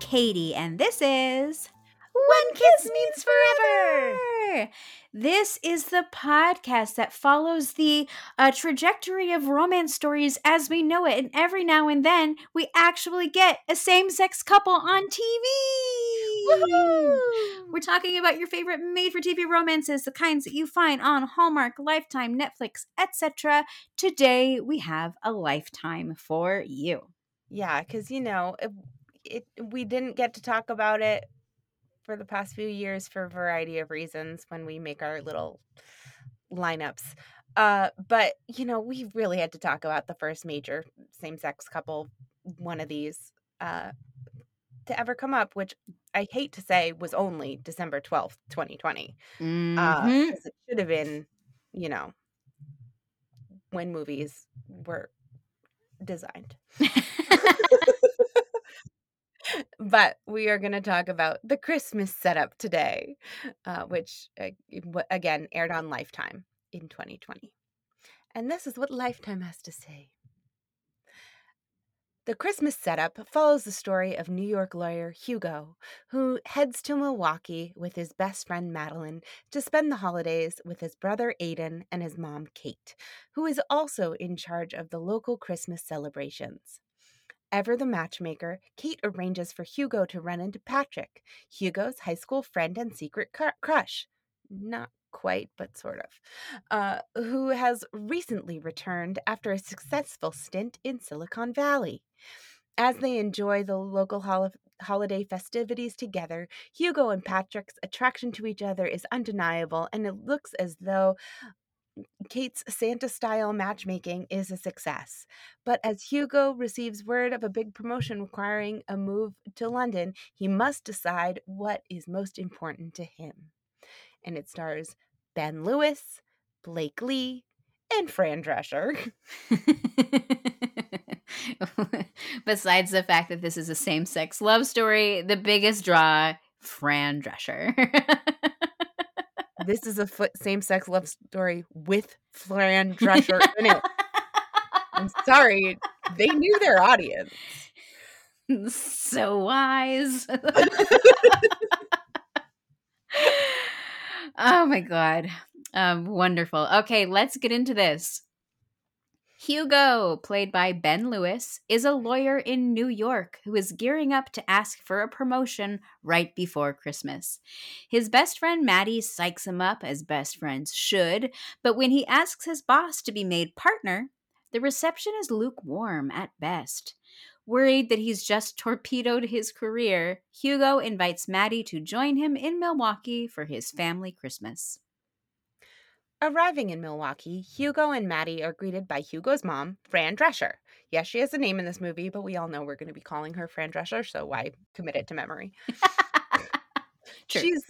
Katie, and this is One Kiss Means Forever. This is the podcast that follows the uh, trajectory of romance stories as we know it. And every now and then, we actually get a same sex couple on TV. We're talking about your favorite made for TV romances, the kinds that you find on Hallmark, Lifetime, Netflix, etc. Today, we have a lifetime for you. Yeah, because you know, it, we didn't get to talk about it for the past few years for a variety of reasons when we make our little lineups. Uh, but you know, we really had to talk about the first major same-sex couple, one of these, uh, to ever come up, which I hate to say was only December twelfth, twenty twenty. Uh, Mhm. 'cause it should have been, you know, when movies were designed. but we are going to talk about the Christmas setup today, uh, which uh, again aired on Lifetime in 2020. And this is what Lifetime has to say. The Christmas setup follows the story of New York lawyer Hugo, who heads to Milwaukee with his best friend Madeline to spend the holidays with his brother Aidan and his mom Kate, who is also in charge of the local Christmas celebrations. Ever the matchmaker, Kate arranges for Hugo to run into Patrick, Hugo's high school friend and secret cr- crush. Not quite, but sort of. Uh, who has recently returned after a successful stint in Silicon Valley. As they enjoy the local hol- holiday festivities together, Hugo and Patrick's attraction to each other is undeniable, and it looks as though Kate's Santa style matchmaking is a success. But mm. as Hugo receives word of a big promotion requiring a move to London, he must decide what is most important to him. And it stars Ben Lewis, Blake Lee, and Fran Drescher. Besides the fact that this is a same sex love story, the biggest draw, Fran Drescher. this is a foot same sex love story with Fran Drescher in it. I'm sorry, they knew their audience. so wise. oh my god. Um wonderful. Okay, let's get into this. Hugo, played by Ben Lewis, is a lawyer in New York who is gearing up to ask for a promotion right before Christmas. His best friend Maddie psychs him up, as best friends should, but when he asks his boss to be made partner, the reception is lukewarm at best. Worried that he's just torpedoed his career, Hugo invites Maddie to join him in Milwaukee for his family Christmas. Arriving in Milwaukee, Hugo and Maddie are greeted by Hugo's mom, Fran Drescher. Yes, she has a name in this movie, but we all know we're going to be calling her Fran Drescher, so why commit it to memory? She's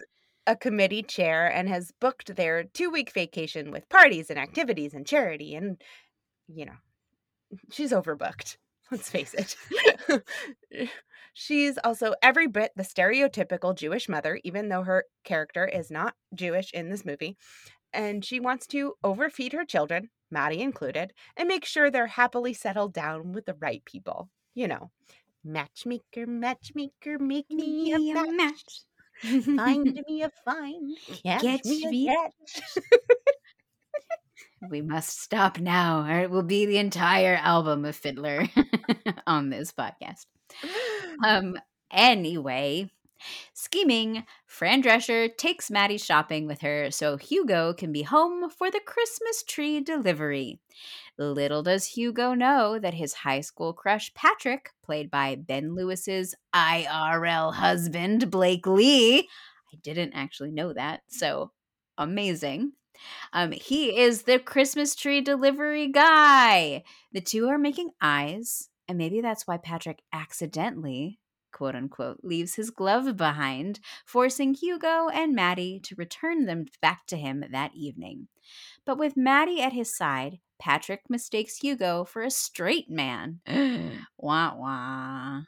a committee chair and has booked their two week vacation with parties and activities and charity, and, you know, she's overbooked. Let's face it. She's also every bit the stereotypical Jewish mother, even though her character is not Jewish in this movie. And she wants to overfeed her children, Maddie included, and make sure they're happily settled down with the right people. You know, matchmaker, matchmaker, make me a match. Find me a find, catch Catch me a me- catch. We must stop now, or it will be the entire album of Fiddler on this podcast. Um, anyway, scheming, Fran Drescher takes Maddie shopping with her so Hugo can be home for the Christmas tree delivery. Little does Hugo know that his high school crush Patrick, played by Ben Lewis's IRL husband Blake Lee, I didn't actually know that, so amazing. Um, he is the Christmas tree delivery guy. The two are making eyes, and maybe that's why Patrick accidentally, quote unquote, leaves his glove behind, forcing Hugo and Maddie to return them back to him that evening. But with Maddie at his side, Patrick mistakes Hugo for a straight man. wah wah.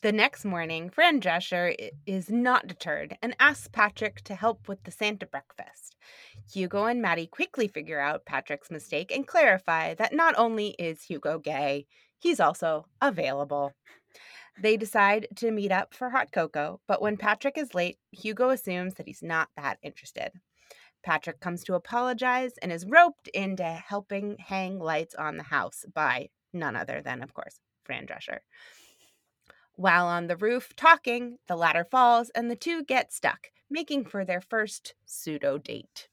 The next morning, Fran Drescher is not deterred and asks Patrick to help with the Santa breakfast. Hugo and Maddie quickly figure out Patrick's mistake and clarify that not only is Hugo gay, he's also available. They decide to meet up for hot cocoa, but when mm-hmm. Patrick is late, Hugo assumes that he's not that interested. Patrick comes to apologize and is roped into helping hang lights on the house by none other than, of course, Fran Drescher. While on the roof talking, the ladder falls and the two get stuck, making for their first pseudo date.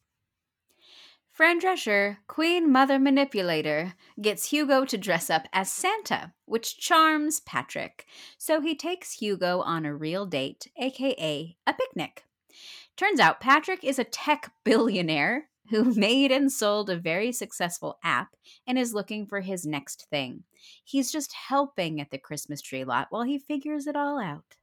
Fran Drescher, Queen Mother Manipulator, gets Hugo to dress up as Santa, which charms Patrick. So he takes Hugo on a real date, aka a picnic. Turns out Patrick is a tech billionaire who made and sold a very successful app and is looking for his next thing. He's just helping at the Christmas tree lot while he figures it all out.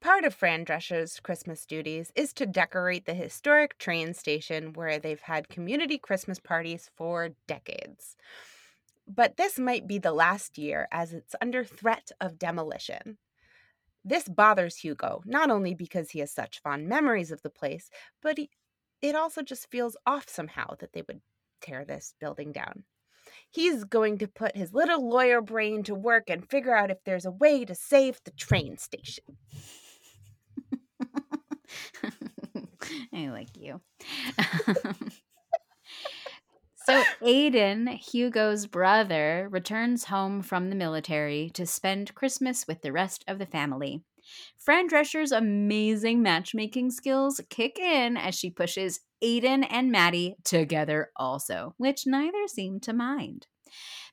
Part of Fran Drescher's Christmas duties is to decorate the historic train station where they've had community Christmas parties for decades. But this might be the last year as it's under threat of demolition. This bothers Hugo, not only because he has such fond memories of the place, but he, it also just feels off somehow that they would tear this building down. He's going to put his little lawyer brain to work and figure out if there's a way to save the train station. I like you. so, Aiden, Hugo's brother, returns home from the military to spend Christmas with the rest of the family. Fran Drescher's amazing matchmaking skills kick in as she pushes Aiden and Maddie together also, which neither seem to mind.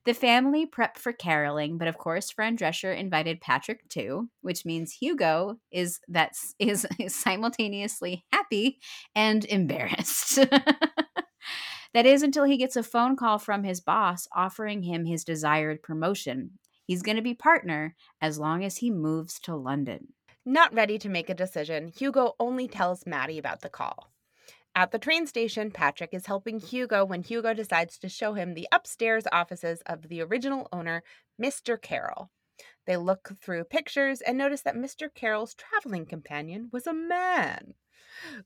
The family prep for caroling, but of course, Fran Drescher invited Patrick too, which means Hugo is that is, is simultaneously happy and embarrassed. that is until he gets a phone call from his boss offering him his desired promotion. He's going to be partner as long as he moves to London. Not ready to make a decision, Hugo only tells Maddie about the call. At the train station, Patrick is helping Hugo when Hugo decides to show him the upstairs offices of the original owner, Mr. Carroll. They look through pictures and notice that Mr. Carroll's traveling companion was a man.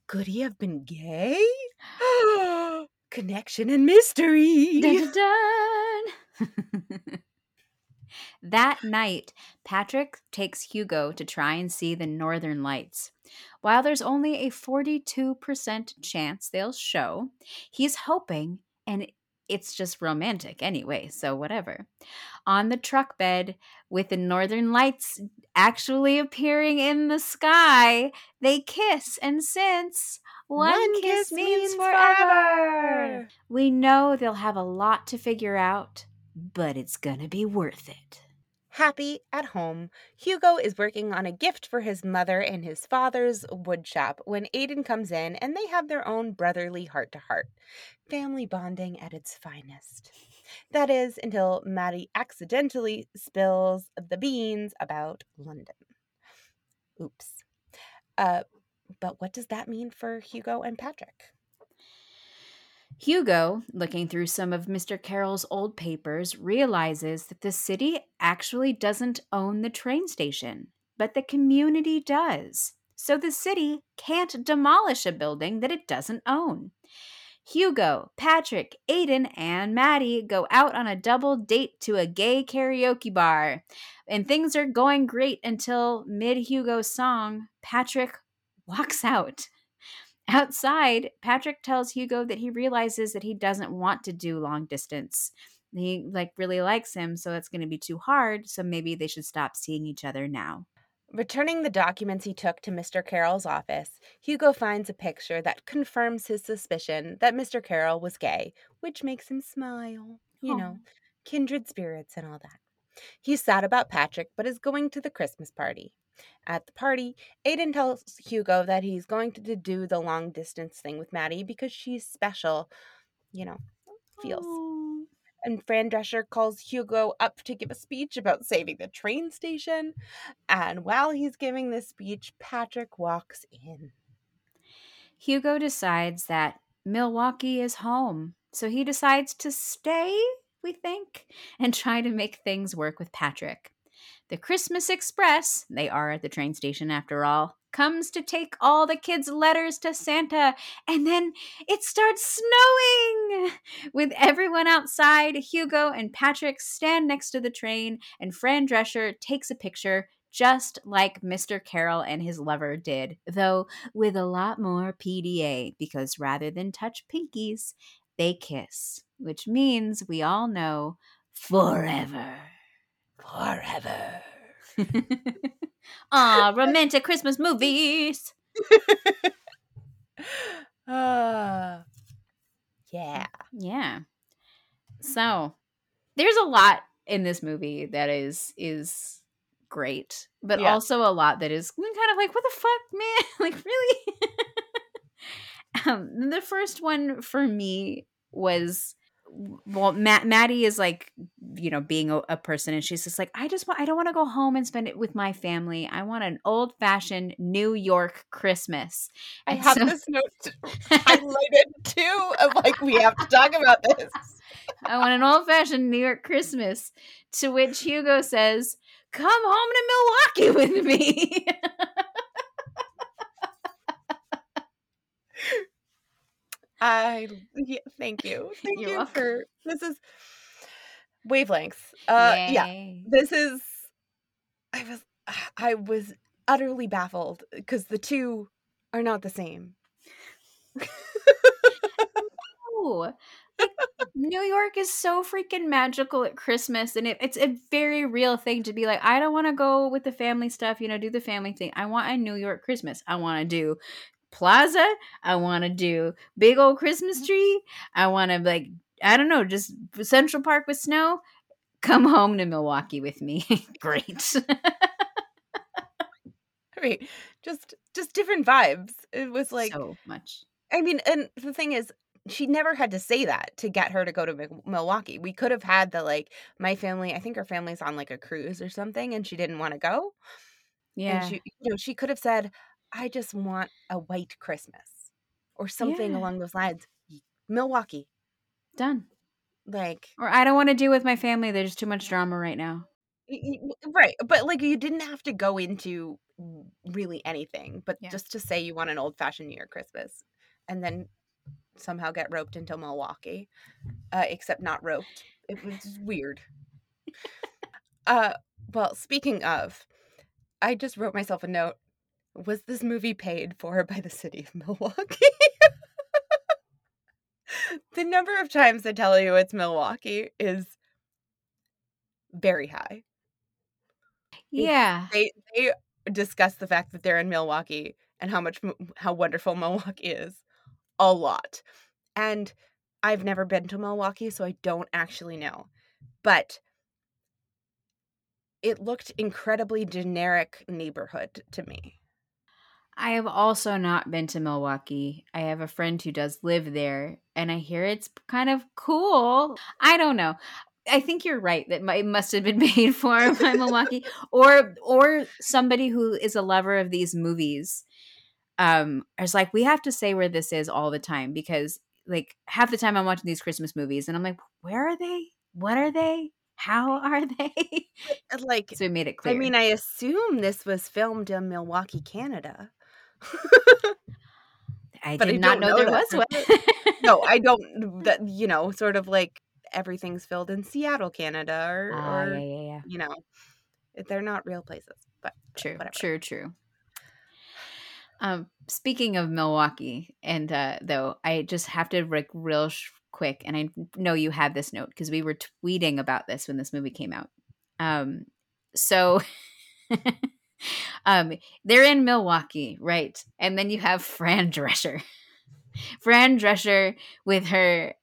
Could he have been gay? Connection and mystery. Dun, dun, dun. that night, Patrick takes Hugo to try and see the northern lights. While there's only a 42% chance they'll show, he's hoping, and it's just romantic anyway, so whatever. On the truck bed, with the northern lights actually appearing in the sky, they kiss, and since one, One kiss, kiss means means forever, forever. we know they'll have a lot to figure out, but it's gonna be worth it. Happy at home, Hugo is working on a gift for his mother in his father's woodshop when Aiden comes in and they have their own brotherly heart to heart. Family bonding at its finest. That is until Maddie accidentally spills the beans about London. Oops. Uh, but what does that mean for Hugo and Patrick? Hugo, looking through some of Mr. Carroll's old papers, realizes that the city actually doesn't own the train station, but the community does. So the city can't demolish a building that it doesn't own. Hugo, Patrick, Aiden, and Maddie go out on a double date to a gay karaoke bar. And things are going great until mid Hugo's song, Patrick walks out. Outside, Patrick tells Hugo that he realizes that he doesn't want to do long distance. He like really likes him, so it's going to be too hard, so maybe they should stop seeing each other now. Returning the documents he took to Mr. Carroll's office, Hugo finds a picture that confirms his suspicion that Mr. Carroll was gay, which makes him smile. You know, kindred spirits and all that. He's sad about Patrick, but is going to the Christmas party. At the party, Aiden tells Hugo that he's going to do the long distance thing with Maddie because she's special. You know, feels. Aw. And Fran Drescher calls Hugo up to give a speech about saving the train station. And while he's giving this speech, Patrick walks in. Hugo decides that Milwaukee is home, so he decides to stay, we think, and try to make things work with Patrick. The Christmas Express, they are at the train station after all, comes to take all the kids' letters to Santa, and then it starts snowing! With everyone outside, Hugo and Patrick stand next to the train, and Fran Drescher takes a picture just like Mr. Carroll and his lover did, though with a lot more PDA, because rather than touch pinkies, they kiss, which means we all know forever. Forever. Ah, romantic Christmas movies. uh, yeah. Yeah. So there's a lot in this movie that is is great, but Yeah. also a lot that is kind of like, what the fuck, man? like, really? um, the first one for me was well, Matt, Maddie is like, you know, being a, a person, and she's just like, I just want, I don't want to go home and spend it with my family. I want an old fashioned New York Christmas. I And have so- this note highlighted too of like we have to talk about this. I want an old fashioned New York Christmas. To which Hugo says, Come home to Milwaukee with me. I yeah, thank you. Thank You're you welcome. for this is wavelengths. Uh yeah. This is I was I was utterly baffled because the two are not the same. No. Like, New York is so freaking magical at Christmas, and it, it's a very real thing to be like, I don't want to go with the family stuff, you know, do the family thing. I want a New York Christmas. I want to do plaza. I want to do big old Christmas tree. I want to like, I don't know, just Central Park with snow. Come home to Milwaukee with me. Great. Right. Just just different vibes. It was like so much. I mean, and the thing is, she never had to say that to get her to go to Milwaukee. We could have had the like my family. I think her family's on like a cruise or something, and she didn't want to go. Yeah. And she, you know, she could have said, "I just want a white Christmas," or something Yeah. along those lines. Milwaukee, Done. like Or I don't want to deal with my family. There's too much drama right now. right, but like you didn't have to go into really anything, but Yeah. just to say you want an old fashioned New York Christmas, and then somehow get roped into Milwaukee, uh, except not roped. It was weird. uh, well, speaking of, I just wrote myself a note. Was this movie paid for by the city of Milwaukee? The number of times they tell you it's Milwaukee is very high. Yeah. They they discuss the fact that they're in Milwaukee and how much how wonderful Milwaukee is a lot. And I've never been to Milwaukee, so I don't actually know. But it looked incredibly generic neighborhood to me. I have also not been to Milwaukee. I have a friend who does live there, and I hear it's kind of cool. I don't know. I think you're right that it must have been made for by Milwaukee, or or somebody who is a lover of these movies. Um, is like we have to say where this is all the time because like half the time I'm watching these Christmas movies and I'm like, where are they? What are they? How are they? Like so we made it clear. I mean, I assume this was filmed in Milwaukee, Canada. I but did I not know, know there was one. no, I don't that you know, sort of like everything's filled in Seattle, Canada or, Ah, or yeah, yeah, yeah. you know, they're not real places. But True, whatever. true, true. Um, speaking of Milwaukee, and uh, though I just have to like real sh- quick, and I know you had this note because we were tweeting about this when this movie came out. Um, so, um, they're in Milwaukee, right? And then you have Fran Drescher, Fran Drescher with her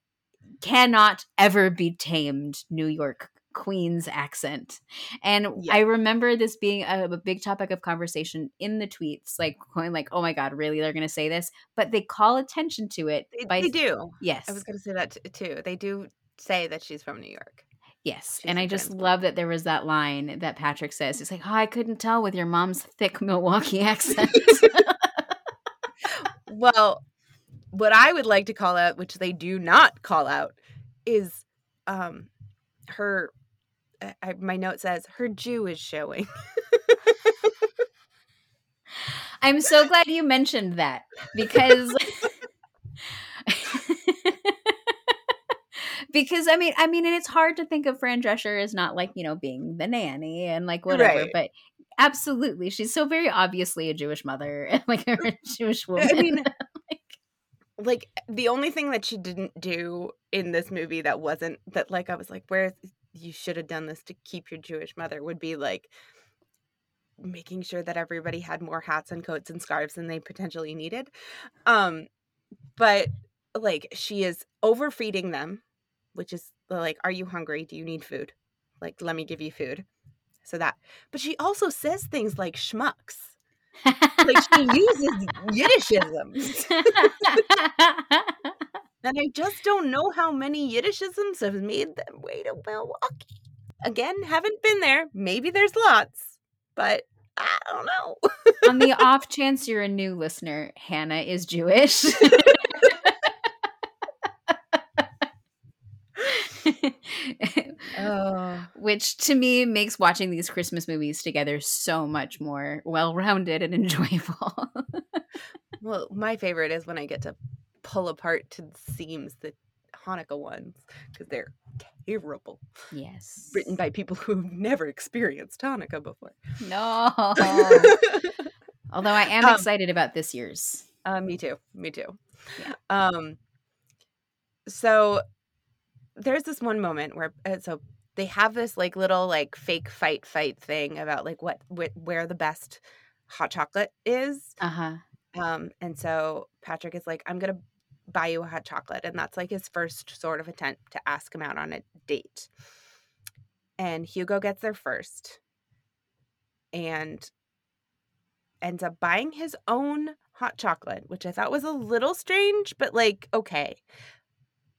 cannot ever be tamed New York Queen's accent. And Yeah. I remember this being a, a big topic of conversation in the tweets, like going like, "Oh my god, really? They're going to say this?" But they call attention to it They, by they do. yes, I was going to say that t- too. They do say that she's from New York. Yes. she's And I just love that there was that line that Patrick says. It's like, "Oh, I couldn't tell with your mom's thick Milwaukee accent." Well, what I would like to call out, which they do not call out, is um her I, my note says her Jew is showing. I'm so glad you mentioned that because because I mean I mean and it's hard to think of Fran Drescher as not like, you know, being the nanny and like whatever, Right. but absolutely she's so very obviously a Jewish mother and like a Jewish woman. I mean, like the only thing that she didn't do in this movie that wasn't that like I was like, where you should have done this to keep your Jewish mother would be like making sure that everybody had more hats and coats and scarves than they potentially needed. Um, but like she is overfeeding them, which is like, are you hungry? Do you need food? Like, let me give you food. So that, but she also says things like schmucks. Like she uses Yiddishisms. And I just don't know how many Yiddishisms have made their way to Milwaukee. Again, haven't been there. Maybe there's lots, but I don't know. On the off chance you're a new listener, Hannah is Jewish. Oh. Which to me makes watching these Christmas movies together so much more well rounded and enjoyable. Well, my favorite is when I get to pull apart to the seams the Hanukkah ones because they're terrible. yes. Written by people who've never experienced Hanukkah before. No. Although I am Um, excited about this year's. Uh, me too. Me too. Yeah. Um. So there's this one moment where uh, so they have this like little like fake fight fight thing about like what wh- where the best hot chocolate is. Uh huh. Um. And so Patrick is like, I'm gonna buy you a hot chocolate, and that's like his first sort of attempt to ask him out on a date. And Hugo gets there first, and ends up buying his own hot chocolate, which I thought was a little strange, but like, okay.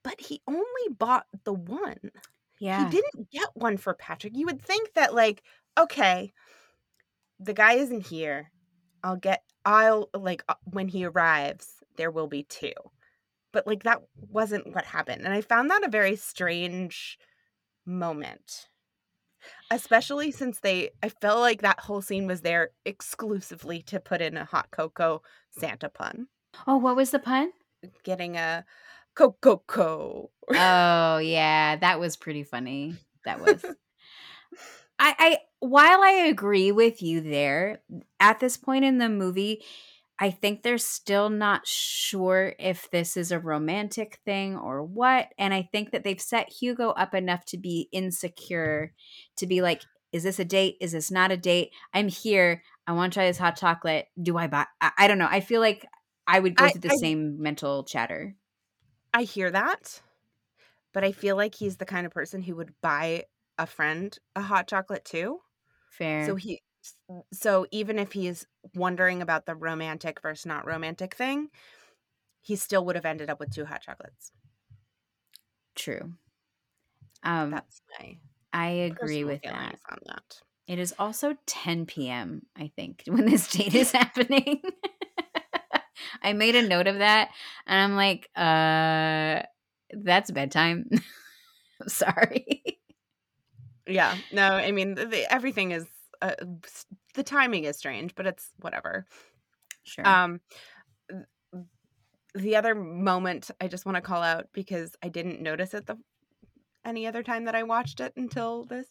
But he only bought the one. Yeah. He didn't get one for Patrick. You would think that, like, okay, the guy isn't here. I'll get, I'll, like, uh, when he arrives, there will be two. But, like, that wasn't what happened. And I found that a very strange moment especially since they i felt like that whole scene was there exclusively to put in a hot cocoa santa pun Oh, what was the pun? getting a cocoa oh yeah, that was pretty funny. That was. I, I while I agree with you there, at this point in the movie, I think they're still not sure if this is a romantic thing or what. And I think that they've set Hugo up enough to be insecure, to be like, is this a date? Is this not a date? I'm here. I want to try this hot chocolate. Do I buy? I, I don't know. I feel like I would go I- through the I- same mental chatter. I hear that but i feel like he's the kind of person who would buy a friend a hot chocolate too Fair. so he so even if he's wondering about the romantic versus not romantic thing he still would have ended up with two hot chocolates True. Um, that's my I agree with that. on that It is also 10 p.m., I think, when this date is happening. I made a note of that and I'm like, uh, that's bedtime. I'm sorry. Yeah, no, I mean the, everything is uh, the timing is strange, but it's whatever. Sure. Um, the other moment I just want to call out because I didn't notice it the any other time that I watched it until this.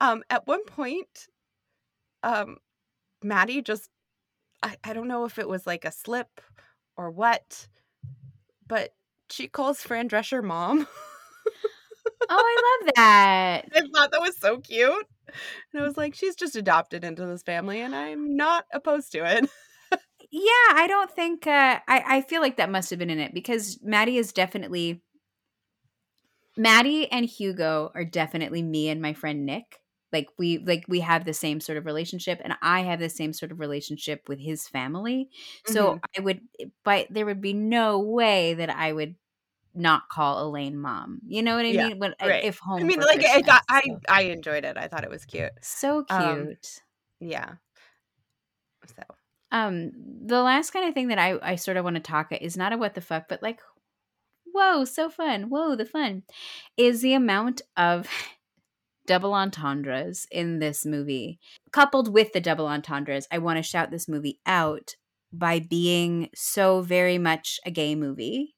Um, at one point, um, Maddie just I, I don't know if it was like a slip or what, but she calls Fran Drescher mom. oh, I love that. I thought that was so cute. And I was like, she's just adopted into this family, and I'm not opposed to it. Yeah, I don't think uh I I feel like that must have been in it because Maddie is definitely Maddie and Hugo are definitely me and my friend Nick. Like we like we have the same sort of relationship and I have the same sort of relationship with his family. So I would but there would be no way that I would not call Elaine mom. You know what I Yeah, mean? When right. if home I mean, like I thought, I I enjoyed it. I thought it was cute. so, um, cute. Yeah. So um the last kind of thing that i i sort of want to talk is not a what the fuck but like whoa so fun whoa the fun is the amount of double entendres in this movie. Coupled with the double entendres, I want to shout this movie out by being so very much a gay movie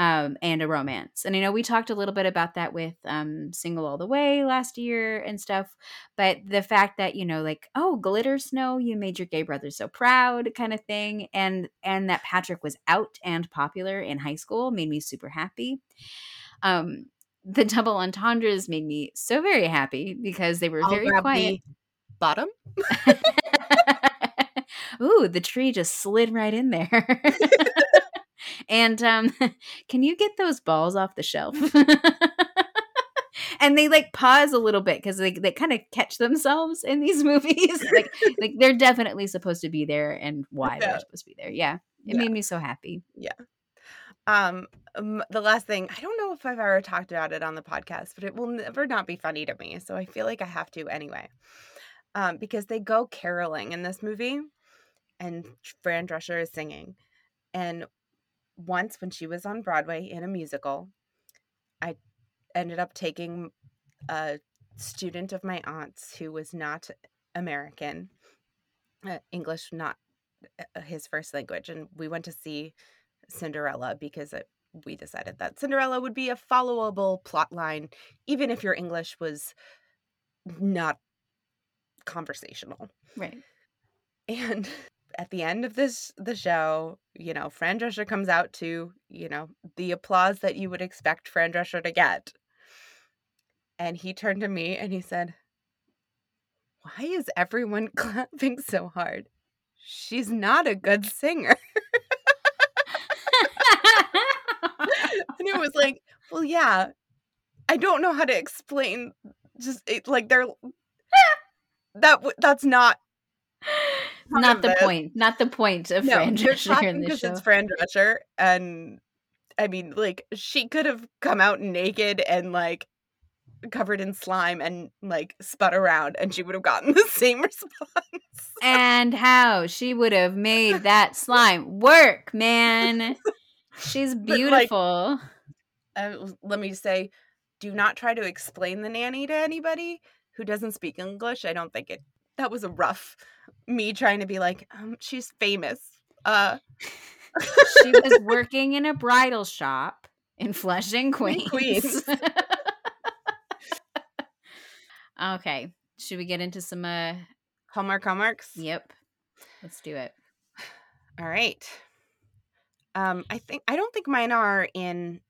um, and a romance. And I know we talked a little bit about that with um, Single All the Way last year and stuff, but the fact that you know, like, oh, glitter snow, you made your gay brother so proud, kind of thing, and and that Patrick was out and popular in high school made me super happy. Um, the double entendres made me so very happy because they were I'll very quiet. bottom. Ooh, the tree just slid right in there. and um, can you get those balls off the shelf? and they like pause a little bit because they, they kind of catch themselves in these movies. like like they're definitely supposed to be there and why Yeah. they're supposed to be there. Yeah. It Yeah. made me so happy. Um, the last thing, I don't know if I've ever talked about it on the podcast, but it will never not be funny to me. So I feel like I have to anyway. Um, because they go caroling in this movie and Fran Drescher is singing. And once when she was on Broadway in a musical, I ended up taking a student of my aunt's who was not American, uh, English not uh, his first language, and we went to see Cinderella because it, we decided that Cinderella would be a followable plot line, even if your English was not conversational. Right. And at the end of this the show, you know, Fran Drescher comes out to, you know, the applause that you would expect Fran Drescher to get. And he turned to me and he said, Why is everyone clapping so hard? She's not a good singer. Well, yeah, I don't know how to explain. Just it, like they're that that's not not the point. Not the point of no. Fran Drescher in this show. it's Fran Drescher, and I mean, like she could have come out naked and like covered in slime and like spun around, and she would have gotten the same response. and how she would have made that slime work, man. She's like- beautiful. Uh, let me say, do not try to explain the nanny to anybody who doesn't speak English. I don't think it. That was a rough me trying to be like, um, she's famous. Uh, she was working in a bridal shop in Flushing, Queens. Queens. okay. Should we get into some uh Hallmark Hallmarks. yep. Let's do it. All right. Um, I think I don't think mine are in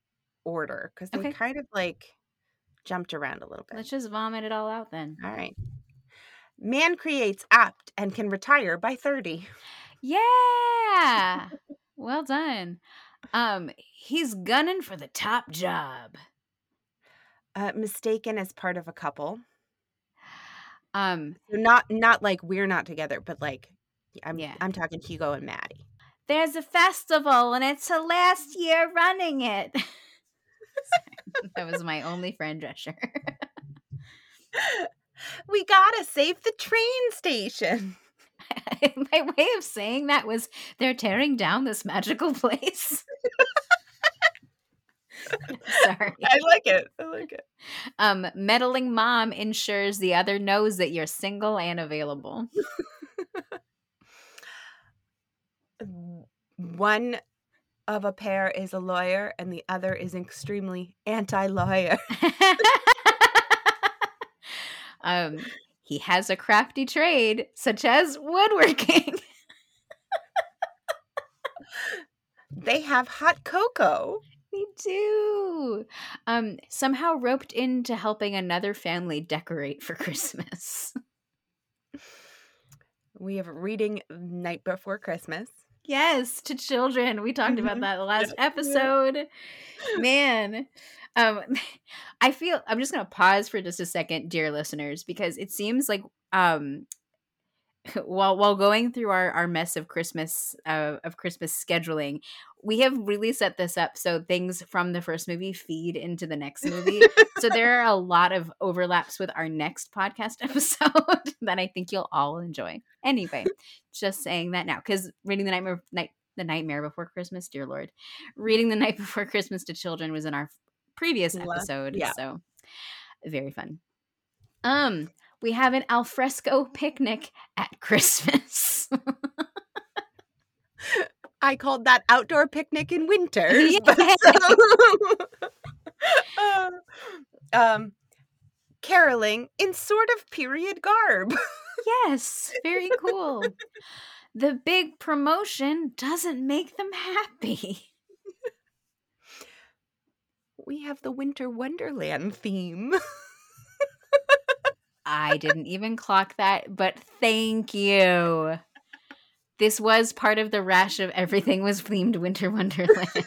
order because they Okay. kind of like jumped around a little bit. Let's just vomit it all out then. All right. Man creates apt and can retire by 30. Yeah. well done. Um he's gunning for the top job. Uh, mistaken as part of a couple. Um So not not like we're not together, but like I'm Yeah. I'm talking Hugo and Maddie. there's a festival and it's the last year running it. that was my only Fran Drescher. We gotta save the train station. my way of saying that was they're tearing down this magical place. Sorry. I like it. I like it. Um, meddling mom ensures the other knows that you're single and available. One of a pair is a lawyer and the other is extremely anti-lawyer. um, he has a crafty trade, such as woodworking. They have hot cocoa. they do. Um, somehow roped into helping another family decorate for Christmas. We have reading night before Christmas. Yes, to children. We talked about Mhm. that last episode. Man. Um I feel I'm just going to pause for just a second, dear listeners, because it seems like um while while going through our our mess of Christmas uh, of Christmas scheduling, we have really set this up so things from the first movie feed into the next movie. so there are a lot of overlaps with our next podcast episode that I think you'll all enjoy. Anyway, just saying that now because reading the nightmare night the nightmare before Christmas, dear Lord, reading the night before Christmas to children was in our previous episode. yeah. So very fun. Um, we have an alfresco picnic at Christmas. I called that outdoor picnic in winter. But so- um, caroling in sort of period garb. yes, very cool. The big promotion doesn't make them happy. We have the winter wonderland theme. I didn't even clock that, but thank you. This was part of the rash of everything was themed Winter Wonderland.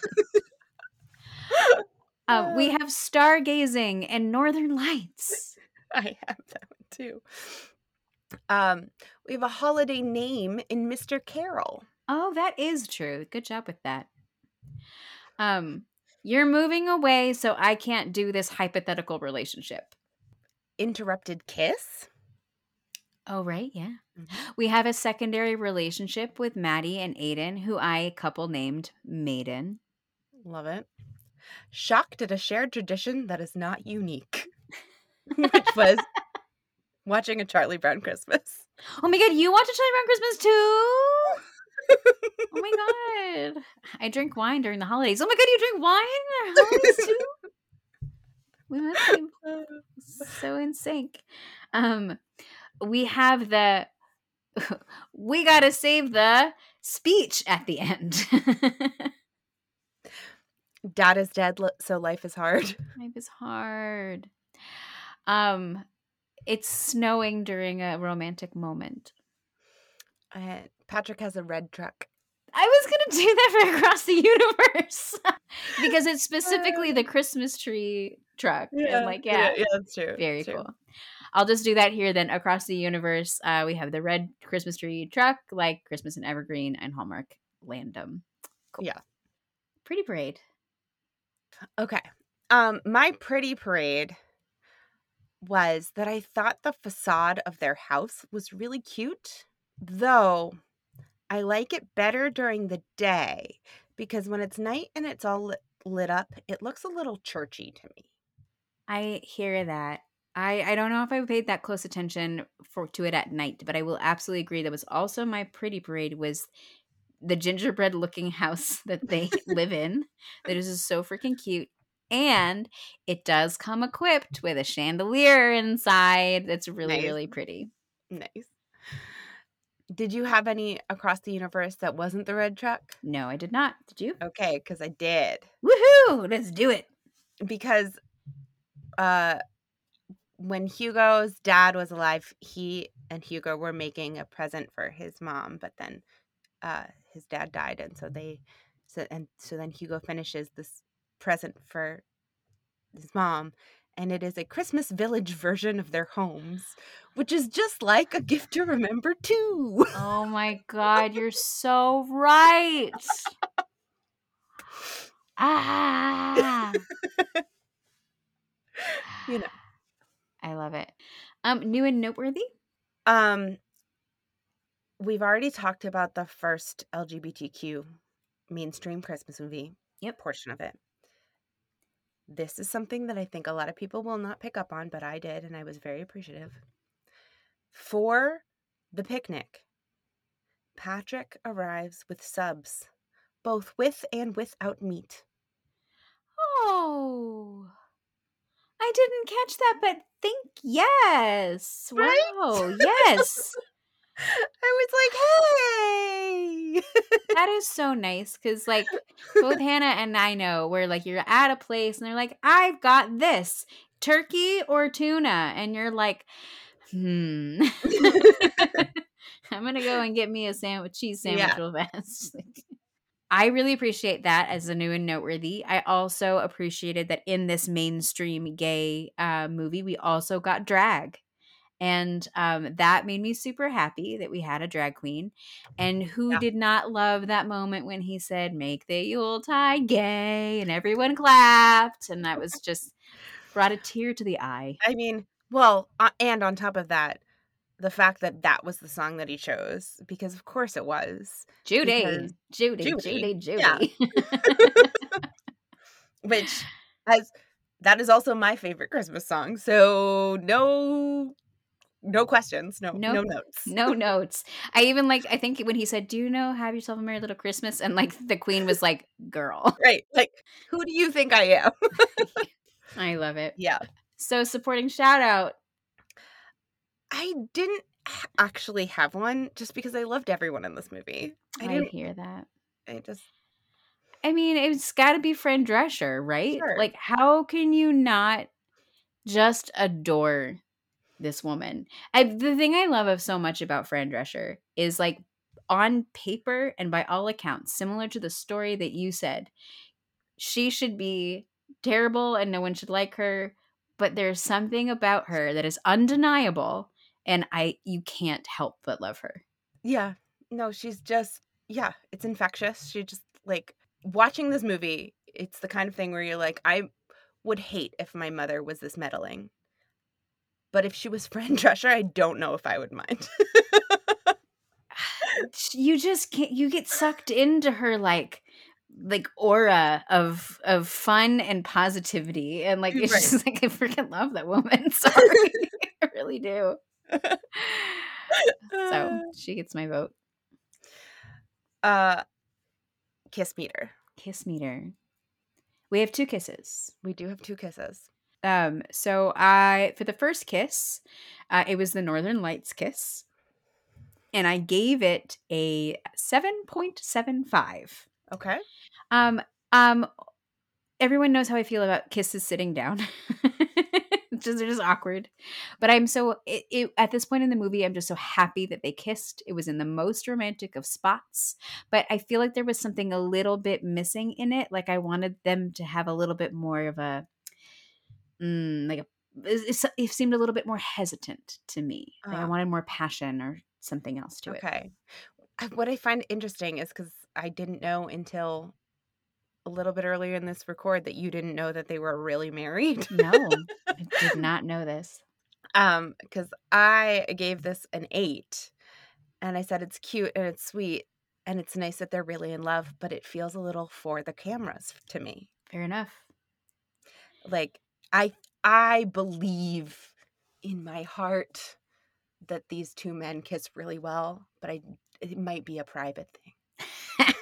Uh, we have stargazing and northern lights. I have that one too. Um, we have a holiday name in Mr. Carol. Oh, that is true. Good job with that. Um, you're moving away, so I can't do this hypothetical relationship. Interrupted kiss. Oh, right, yeah. Mhm. We have a secondary relationship with Maddie and Aiden, who I couple named Maiden. Love it. Shocked at a shared tradition that is not unique, which was watching a Charlie Brown Christmas. Oh my god, you watch a Charlie Brown Christmas too? Oh my god. I drink wine during the holidays. Oh my god, you drink wine during the holidays too? We must be so in sync. Um we have the we gotta save the speech at the end. Dad is dead, so life is hard. Life is hard. Um it's snowing during a romantic moment. Uh, Patrick has a red truck. I was gonna do that for across the universe because it's specifically the Christmas tree truck. and like, yeah, yeah, that's true. very true. cool. I'll just do that here. Then across the universe, uh, we have the red Christmas tree truck, like Christmas and Evergreen and Hallmark Landum. Cool. Yeah. pretty parade. Okay. Um, my pretty parade was that I thought the facade of their house was really cute, though I like it better during the day because when it's night and it's all lit, lit up, it looks a little churchy to me. I hear that. I, I don't know if I paid that close attention for to it at night, but I will absolutely agree. That was also my pretty parade was the gingerbread looking house that they live in. That is just so freaking cute. And it does come equipped with a chandelier inside. That's really, Nice. really pretty. Nice. Did you have any across the universe that wasn't the red truck? No, I did not. Did you? Okay, because I did. Woohoo! Let's do it. because uh when Hugo's dad was alive, he and Hugo were making a present for his mom, but then uh his dad died and so they so and so then Hugo finishes this present for his mom and it is a Christmas village version of their homes, which is just like a gift to remember too. Oh my god, you're so right. Ah. You know. I love it. Um, new and noteworthy. Um, we've already talked about the first LGBTQ mainstream Christmas movie. Yep. Portion of it. This is something that I think a lot of people will not pick up on, but I did, and I was very appreciative. For the picnic, Patrick arrives with subs, both with and without meat. Oh, I didn't catch that, but think yes. Right? Wow, yes. I was like, hey! that is so nice because, like, both Hannah and I know where, like, you're at a place and they're like, I've got this turkey or tuna. And you're like, hmm. I'm going to go and get me a sandwich, cheese sandwich Yeah. real fast. I really appreciate that as a new and noteworthy. I also appreciated that in this mainstream gay uh, movie, we also got drag. And um, that made me super happy that we had a drag queen. And who Yeah. did not love that moment when he said, Make the Yuletide gay? And everyone clapped. And that was just brought a tear to the eye. I mean, well, uh, and on top of that, the fact that that was the song that he chose, because of course it was, Judy, Judy, Judy, Judy, Judy. which as that is also my favorite Christmas song. So no no questions, no no, Nope. notes. No notes. I even like I think when he said, "Do you know have yourself a merry little Christmas?" and like the queen was like, "Girl." Right. Like who do you think I am? I love it. yeah. So supporting shout out. I didn't actually have one just because I loved everyone in this movie. I I, didn't hear that. I just I mean, it's got to be Fran Drescher, right? Sure. Like, how can you not just adore this woman? I, the thing I love of so much about Fran Drescher is like on paper and by all accounts, similar to the story that you said, she should be terrible and no one should like her. But there's something about her that is undeniable, and I you can't help but love her. yeah. No, she's just yeah, it's infectious. She just like watching this movie, it's the kind of thing where you're like I would hate if my mother was this meddling. But if she was Fran Drescher, I don't know if I would mind. you just can't you get sucked into her like like aura of of fun and positivity and like it's Right. just like i freaking love that woman sorry i really do so she gets my vote uh kiss meter. kiss meter we have two kisses We do have two kisses. um so i for the first kiss uh, it was the northern lights kiss and i gave it a 7.75 Okay. Um, um, everyone knows how I feel about kisses sitting down. just they're just awkward. But I'm so it, it, at this point in the movie, I'm just so happy that they kissed. It was in the most romantic of spots, but I feel like there was something a little bit missing in it. Like I wanted them to have a little bit more of a, mm, like a. It, it seemed a little bit more hesitant to me. Like I Ah. wanted more passion or something else to it. Okay. What I find interesting is because I didn't know until a little bit earlier in this record that you didn't know that they were really married. No, I did not know this. um, because I gave this an eight, and I said it's cute and it's sweet and it's nice that they're really in love, but it feels a little for the cameras to me. Fair enough. Like I, I believe in my heart that these two men kiss really well, but I it might be a private thing.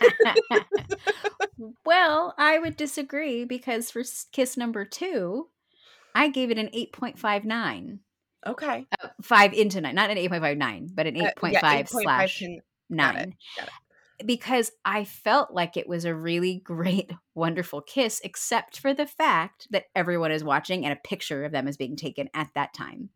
well, I would disagree because for kiss number two, I gave it an 8.59. Okay. Uh, five into nine, not an 8.59, but an Uh, 8.5 yeah, 8.5 slash can- nine. got it, got Because I felt like it was a really great, wonderful kiss, except for the fact that everyone is watching and a picture of them is being taken at that time.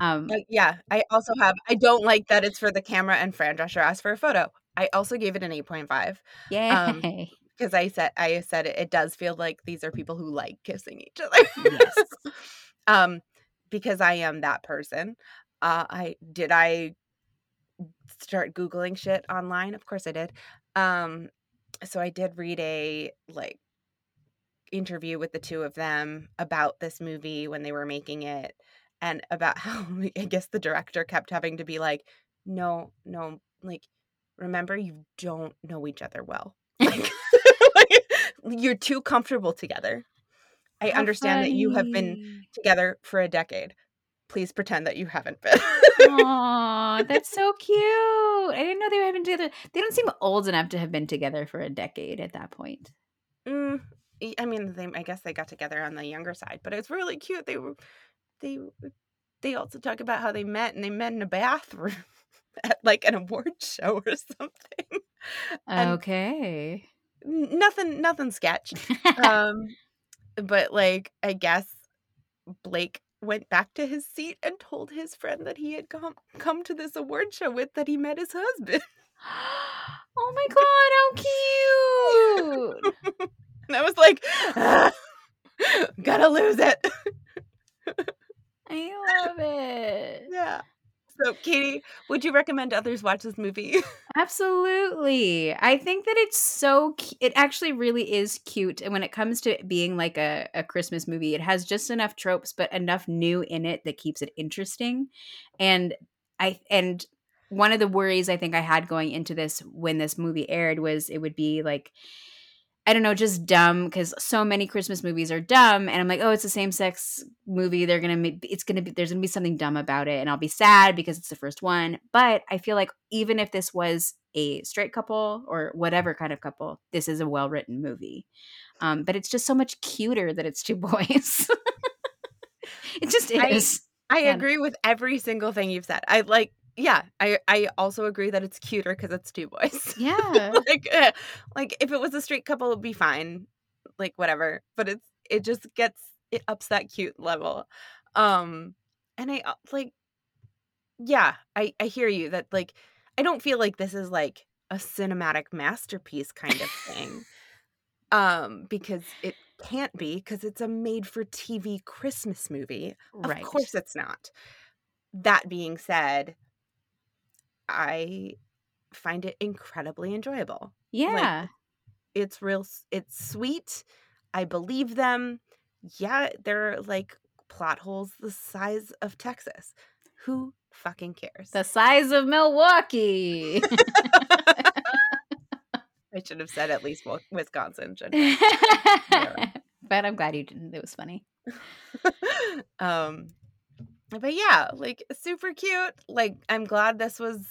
Um, Uh, yeah, I also have. I don't like that it's for the camera and Fran Drescher asked for a photo. I also gave it an eight point five yay. um, because I said I said it, it does feel like these are people who like kissing each other. Yes. um, because I am that person. Uh, I did I start googling shit online. Of course I did. Um, so I did read a like interview with the two of them about this movie when they were making it and about how I guess the director kept having to be like, no, no, like, remember you don't know each other well. Like, you're too comfortable together. I How understand that you have been together for a decade. Please pretend that you haven't been. Aw, that's so cute. I didn't know they were having together. They don't seem old enough to have been together for a decade at that point. Mm, I mean, they, I guess they got together on the younger side, but it's really cute. They were, they, they also talk about how they met and they met in a bathroom at like an award show or something. Okay. Nothing, nothing sketch. Um, but like, I guess Blake went back to his seat and told his friend that he had come come to this award show with that he met his husband. oh my god, how cute! And I was like, "Ah, gotta lose it. I love it. Yeah. So, Katie, would you recommend others watch this movie? Absolutely. I think that it's so cu- it actually really is cute and when it comes to being like a, a Christmas movie, it has just enough tropes but enough new in it that keeps it interesting. And I and one of the worries I think I had going into this when this movie aired was it would be like I don't know, just dumb because so many Christmas movies are dumb, and I'm like, oh, it's a same sex movie. They're gonna make it's gonna be there's gonna be something dumb about it, and I'll be sad because it's the first one. But I feel like even if this was a straight couple or whatever kind of couple, this is a well written movie. Um, but it's just so much cuter that it's two boys. it just is. I, I agree with every single thing you've said. I like yeah, I I also agree that it's cuter because it's two boys. Yeah, like uh, like if it was a straight couple, it'd be fine, like whatever. But it's it just gets it ups that cute level, um, and I uh, like, yeah, I I hear you that like I don't feel like this is like a cinematic masterpiece kind of thing, um, because it can't be because it's a made for TV Christmas movie. Right. Of course, it's not. That being said I find it incredibly enjoyable. Yeah. Like, it's real it's sweet. I believe them. Yeah, they're like plot holes the size of Texas. Who fucking cares? The size of Milwaukee. I should have said at least Wisconsin. Should. But I'm glad you didn't. It was funny. um, but yeah, like super cute. Like I'm glad this was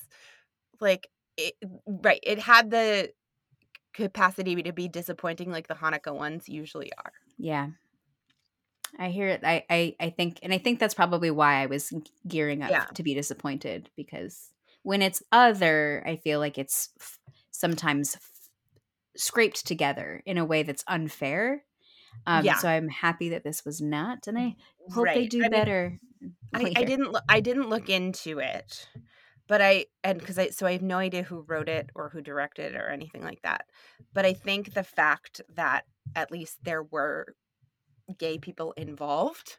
like it, right. It had the capacity to be disappointing, like the Hanukkah ones usually are. Yeah, I hear it. I, I, I think, and I think that's probably why I was gearing up yeah. to be disappointed because when it's other, I feel like it's f- sometimes f- scraped together in a way that's unfair. Um, yeah. So I'm happy that this was not, and I hope right. they do I better. Mean, I, I, didn't. I didn't look into it, but I and because I so I have no idea who wrote it or who directed it or anything like that. But I think the fact that at least there were gay people involved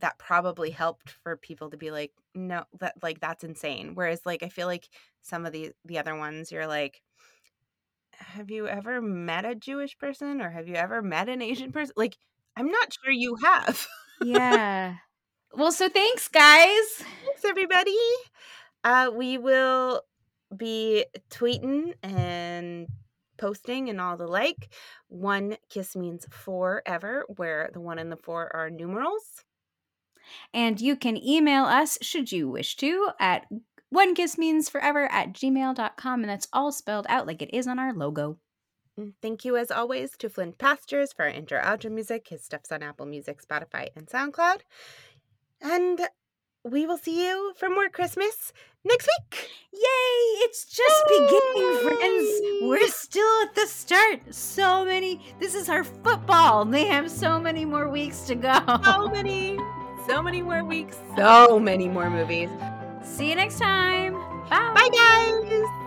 that probably helped for people to be like no that like that's insane whereas like i feel like some of the the other ones you're like have you ever met a jewish person or have you ever met an asian person like i'm not sure you have yeah well so thanks guys thanks everybody uh we will be tweeting and posting and all the like. One kiss means forever, where the one and the four are numerals. And you can email us, should you wish to, at one kiss means forever at gmail.com. And that's all spelled out like it is on our logo. Mm, thank you, as always, to Flint Pastures for our intro outro music. His stuff's on Apple Music, Spotify, and SoundCloud. And we will see you for more Christmas next week. Yay! It's just Yay! beginning, friends. We're still at the start. So many. This is our football. They have so many more weeks to go. So many. So many more weeks. So many more movies. See you next time. Bye. Bye, guys.